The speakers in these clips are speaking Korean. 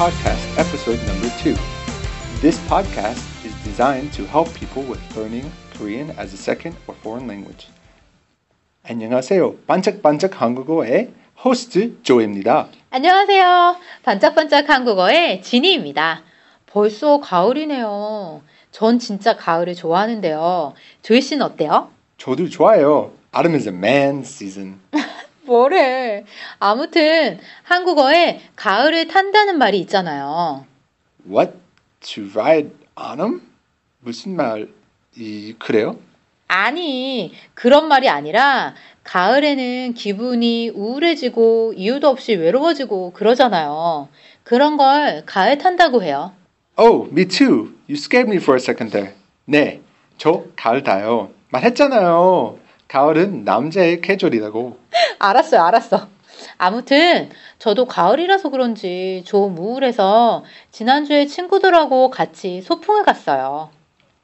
Podcast, episode number two. This podcast is designed to help people with learning Korean as a second or foreign language. 안녕하세요. 반짝반짝 한국어의 호스트 조입니다. 안녕하세요. 반짝반짝 한국어의 지니입니다. 벌써 가을이네요. 전 진짜 가을을 좋아하는데요. 조이 씨는 어때요? 저도 좋아요. Autumn is a man season. 뭐래. 아무튼 한국어에 가을을 탄다는 말이 있잖아요. What? To ride autumn? 무슨 말이 그래요? 아니, 그런 말이 아니라 가을에는 기분이 우울해지고 이유도 없이 외로워지고 그러잖아요. 그런 걸 가을 탄다고 해요. Oh, me too. You scared me for a second there. 네, 저 가을 타요. 말했잖아요. 가을은 남자의 계절이라고. 알았어요, 알았어. 아무튼 저도 가을이라서 그런지 좀 우울해서 지난주에 친구들하고 같이 소풍을 갔어요.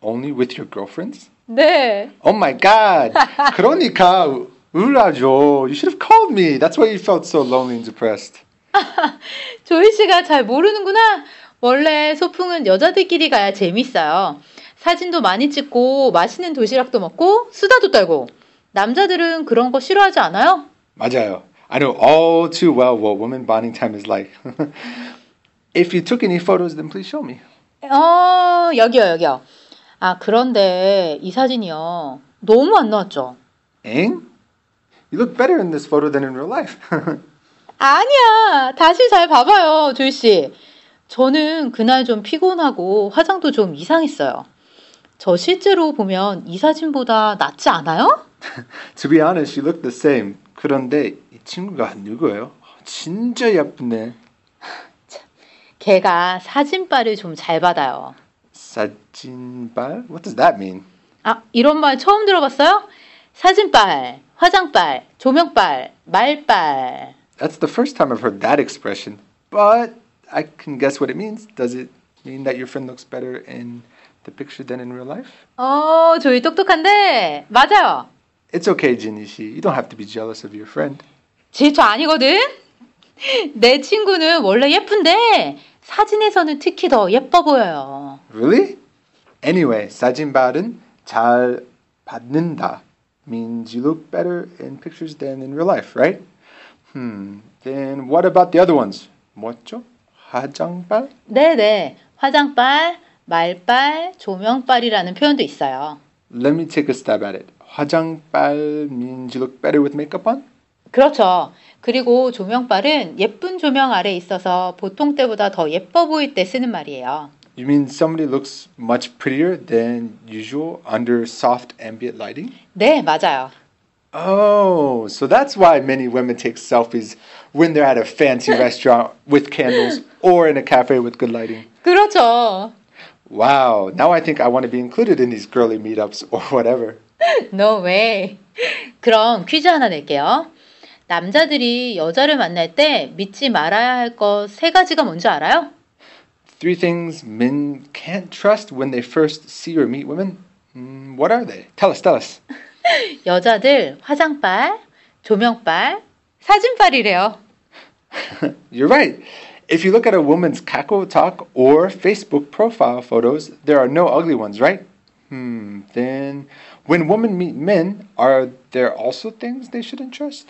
Only with your girlfriends? 네. Oh my god. 그러니까 우울하죠. You should have called me. That's why you felt so lonely and depressed. 조이 씨가 잘 모르는구나. 원래 소풍은 여자들끼리 가야 재밌어요. 사진도 많이 찍고 맛있는 도시락도 먹고 수다도 떨고. 남자들은 그런 거 싫어하지 않아요? 맞아요. I know all too well what woman bonding time is like. If you took any photos, then please show me. 어, 여기요, 여기요. 아, 그런데 이 사진이요. 너무 안 나왔죠? 엥? You look better in this photo than in real life. 아니야. 다시 잘 봐봐요, 조이 씨. 저는 그날 좀 피곤하고 화장도 좀 이상했어요. 저 실제로 보면 이 사진보다 낫지 않아요? To be honest, you look the same. 그런데 이 친구가 누구예요? 진짜 예쁘네. 걔가 사진빨을 좀 잘 받아요. 사진발? What does that mean? 아, 이런 말 처음 들어봤어요? 사진빨, 화장빨, 조명빨, 말빨. That's the first time I've heard that expression. But I can guess what it means. Does it mean that your friend looks better in the picture than in real life? 어, 조이 똑똑한데 맞아요. It's okay, Jinny Shi. You don't have to be jealous of your friend. 질투 아니거든? 내 친구는 원래 예쁜데 사진에서는 특히 더 예뻐 보여요. Really? Anyway, 사진발은 잘 받는다 means you look better in pictures than in real life, right? Hmm. Then what about the other ones? 뭐죠? 화장발? 네네. 화장빨, 말빨, 조명빨이라는 표현도 있어요. Let me take a stab at it. 화장발 means you look better with makeup on? 그렇죠. 그리고 조명빨은 예쁜 조명 아래 있어서 보통 때보다 더 예뻐 보일 때 쓰는 말이에요. You mean somebody looks much prettier than usual under soft ambient lighting? 네, 맞아요. Oh, so that's why many women take selfies when they're at a fancy restaurant with candles or in a cafe with good lighting. 그렇죠. Wow, now I think I want to be included in these girly meetups or whatever. No way. 그럼 퀴즈 하나 낼게요. 남자들이 여자를 만날 때 믿지 말아야 할 것 세 가지가 뭔지 알아요? Three things men can't trust when they first see or meet women. Mm, what are they? Tell us, tell us. 여자들 화장빨, 조명빨, 사진빨이래요. You're right. If you look at a woman's Kakao Talk or Facebook profile photos, there are no ugly ones, right? Hmm. Then, when women meet men, are there also things they shouldn't trust?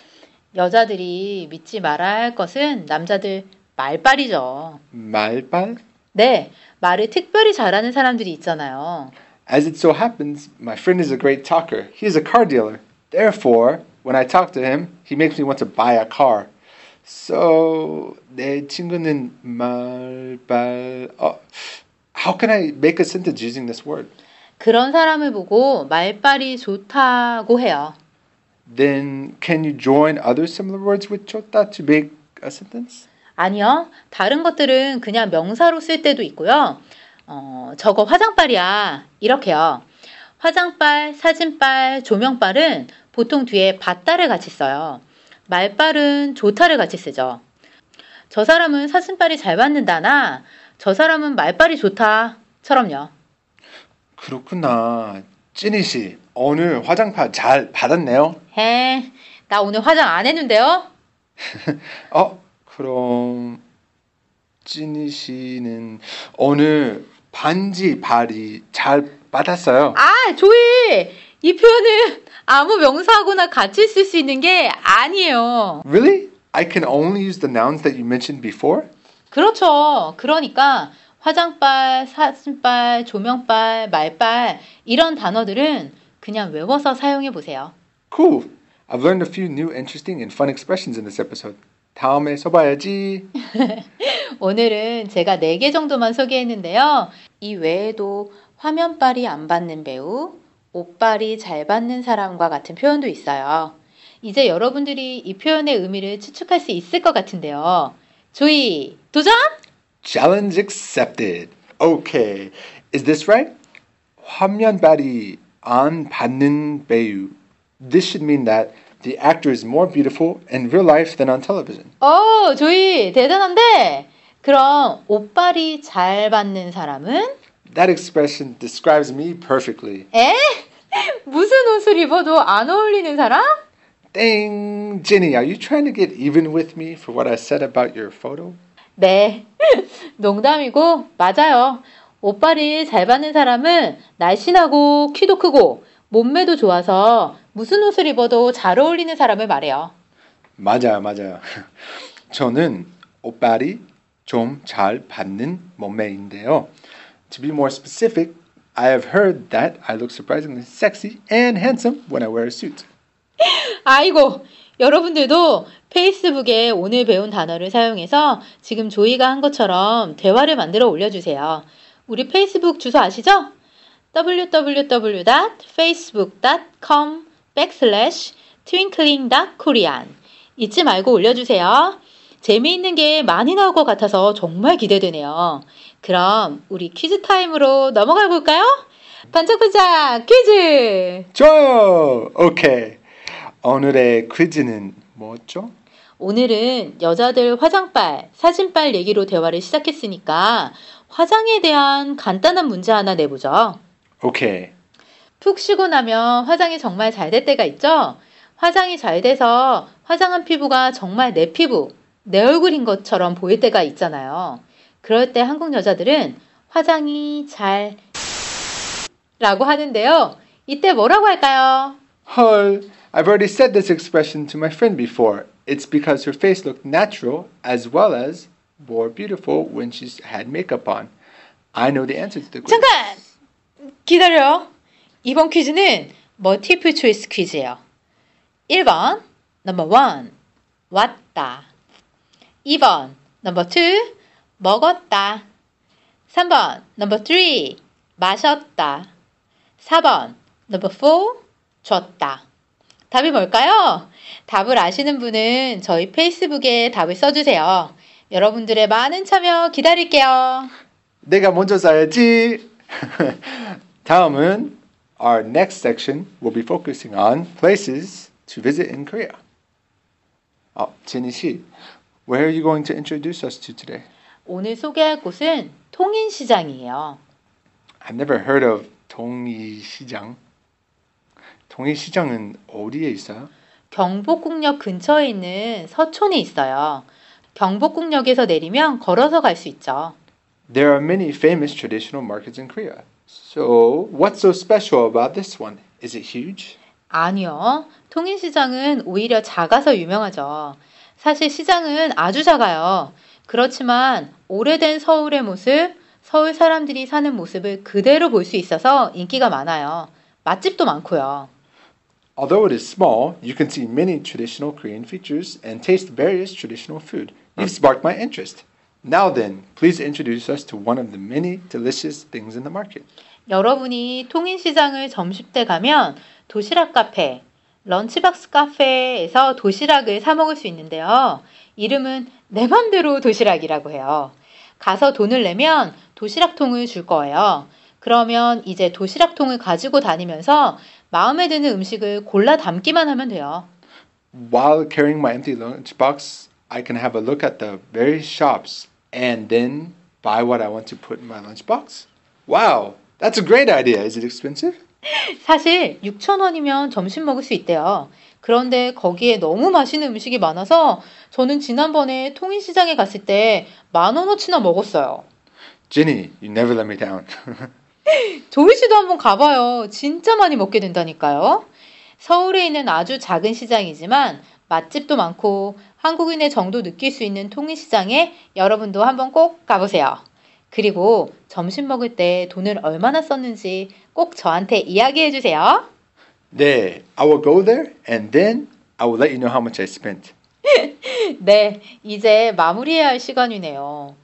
여자들이 믿지 말아야 할 것은 남자들 말빨이죠. 말발? 네, 말을 특별히 잘하는 사람들이 있잖아요. As it so happens, my friend is a great talker. He is a car dealer. Therefore, when I talk to him, he makes me want to buy a car. So, 내 친구는 말발. Oh, how can I make a sentence using this word? 그런 사람을 보고 말빨이 좋다고 해요. Then, can you join other similar words with 좋다 to make a sentence? 아니요. 다른 것들은 그냥 명사로 쓸 때도 있고요. 어, 저거 화장빨이야. 이렇게요. 화장빨, 사진빨, 조명빨은 보통 뒤에 받다를 같이 써요. 말빨은 좋다를 같이 쓰죠. 저 사람은 사진빨이 잘 받는다나 저 사람은 말빨이 좋다처럼요. 그렇구나. 찐이 씨, 오늘 화장파 잘 받았네요. 해, 나 오늘 화장 안 했는데요? 어, 그럼 찐이 씨는 오늘 반지 발이 잘 받았어요. 아, 조이! 이 표현은 아무 명사하고나 같이 쓸 수 있는 게 아니에요. Really? I can only use the nouns that you mentioned before? 그렇죠. 그러니까 화장빨, 사진빨, 조명빨, 말빨 이런 단어들은 그냥 외워서 사용해 보세요. Cool. I've learned a few new interesting and fun expressions in this episode. 다음에 써봐야지. 오늘은 제가 4개 정도만 소개했는데요. 이 외에도 화면빨이 안 받는 배우, 옷빨이 잘 받는 사람과 같은 표현도 있어요. 이제 여러분들이 이 표현의 의미를 추측할 수 있을 것 같은데요. 조이, 도전! Challenge accepted. Okay. Is this right? 화면발이 안 받는 배우. This should mean that the actor is more beautiful in real life than on television. 어, 조이, 대단한데? 그럼 옷빨이 잘 받는 사람은? That expression describes me perfectly. 에? 무슨 옷을 입어도 안 어울리는 사람? Dang, Jenny, are you trying to get even with me for what I said about your photo? 네. 농담이고, 맞아요. 옷빨이 잘 받는 사람은 날씬하고 키도 크고 몸매도 좋아서 무슨 옷을 입어도 잘 어울리는 사람을 말해요. 맞아요, 맞아요. 저는 옷빨이 좀 잘 받는 몸매인데요. To be more specific, I have heard that I look surprisingly sexy and handsome when I wear a suit. 아이고, 여러분들도 페이스북에 오늘 배운 단어를 사용해서 지금 조이가 한 것처럼 대화를 만들어 올려주세요. 우리 페이스북 주소 아시죠? www.facebook.com backslash twinkling.korean 잊지 말고 올려주세요. 재미있는 게 많이 나올 것 같아서 정말 기대되네요. 그럼 우리 퀴즈 타임으로 넘어가 볼까요? 반짝반짝 퀴즈! 좋아요! 오케이. 오늘의 퀴즈는 뭐죠? 오늘은 여자들 화장빨, 사진빨 얘기로 대화를 시작했으니까 화장에 대한 간단한 문제 하나 내보죠. 오케이. 푹 쉬고 나면 화장이 정말 잘 될 때가 있죠? 화장이 잘 돼서 화장한 피부가 정말 내 피부, 내 얼굴인 것처럼 보일 때가 있잖아요. 그럴 때 한국 여자들은 화장이 잘 라고 하는데요. 이때 뭐라고 할까요? 헐, I've already said this expression to my friend before. It's because her face looked natural as well as more beautiful when she's had makeup on. I know the answer to the quiz. 잠깐! 기다려. 이번 퀴즈는 멀티플 초이스 퀴즈예요. 1번, 넘버 1, 왔다. 2번, 넘버 2, 먹었다. 3번, 넘버 3, 마셨다. 4번, 넘버 4, 줬다. 답이 뭘까요? 답을 아시는 분은 저희 페이스북에 답을 써주세요. 여러분들의 많은 참여 기다릴게요. 내가 먼저 써야지. 다음은 our next section will be focusing on places to visit in Korea. 어, 제니 씨, where are you going to introduce us to today? 오늘 소개할 곳은 통인시장이에요. I've never heard of 동이시장. 동이시장은 어디에 있어요? 경복궁역 근처에 있는 서촌에 있어요. 경복궁역에서 내리면 걸어서 갈 수 있죠. There are many famous traditional markets in Korea. So, what's so special about this one? Is it huge? 아니요. 통인시장은 오히려 작아서 유명하죠. 사실 시장은 아주 작아요. 그렇지만 오래된 서울의 모습, 서울 사람들이 사는 모습을 그대로 볼 수 있어서 인기가 많아요. 맛집도 많고요. Although it is small, you can see many traditional Korean features and taste various traditional food. You've sparked my interest. Now then, please introduce us to one of the many delicious things in the market. 여러분이 통인시장을 점심때 가면 도시락 카페, 런치박스 카페에서 도시락을 사 먹을 수 있는데요. 이름은 내 맘대로 도시락이라고 해요. 가서 돈을 내면 도시락통을 줄 거예요. 그러면 이제 도시락통을 가지고 다니면서 마음에 드는 음식을 골라 담기만 하면 돼요. While carrying my empty lunchbox, I can have a look at the various shops and then buy what I want to put in my lunchbox. Wow, that's a great idea. Is it expensive? 사실 6,000원이면 점심 먹을 수 있대요. 그런데 거기에 너무 맛있는 음식이 많아서 저는 지난번에 통인시장에 갔을 때 만 원어치나 먹었어요. Ginny, you never let me down. 조이 씨도 한번 가봐요. 진짜 많이 먹게 된다니까요. 서울에 있는 아주 작은 시장이지만 맛집도 많고 한국인의 정도 느낄 수 있는 통일시장에 여러분도 한번 꼭 가보세요. 그리고 점심 먹을 때 돈을 얼마나 썼는지 꼭 저한테 이야기해 주세요. 네, I will go there and then I will let you know how much I spent. 네, 이제 마무리해야 할 시간이네요.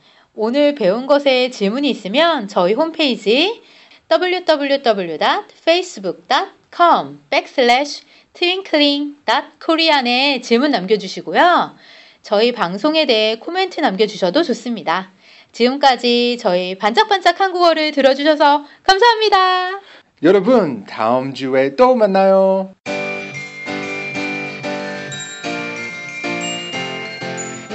오늘 배운 것에 질문이 있으면 저희 홈페이지 www.facebook.com backslash twinkling.korean에 질문 남겨주시고요. 저희 방송에 대해 코멘트 남겨주셔도 좋습니다. 지금까지 저희 반짝반짝 한국어를 들어주셔서 감사합니다. 여러분, 다음 주에 또 만나요.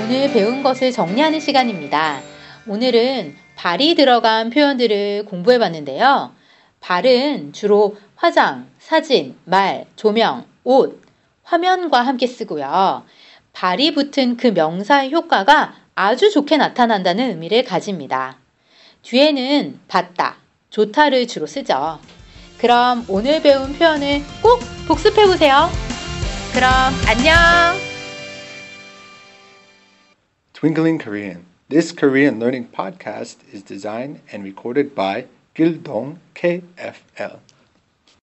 오늘 배운 것을 정리하는 시간입니다. 오늘은 발이 들어간 표현들을 공부해 봤는데요. 발은 주로 화장, 사진, 말, 조명, 옷, 화면과 함께 쓰고요. 발이 붙은 그 명사의 효과가 아주 좋게 나타난다는 의미를 가집니다. 뒤에는 봤다, 좋다를 주로 쓰죠. 그럼 오늘 배운 표현을 꼭 복습해 보세요. 그럼 안녕! Twinkling Korean. This Korean learning podcast is designed and recorded by Gildong KFL.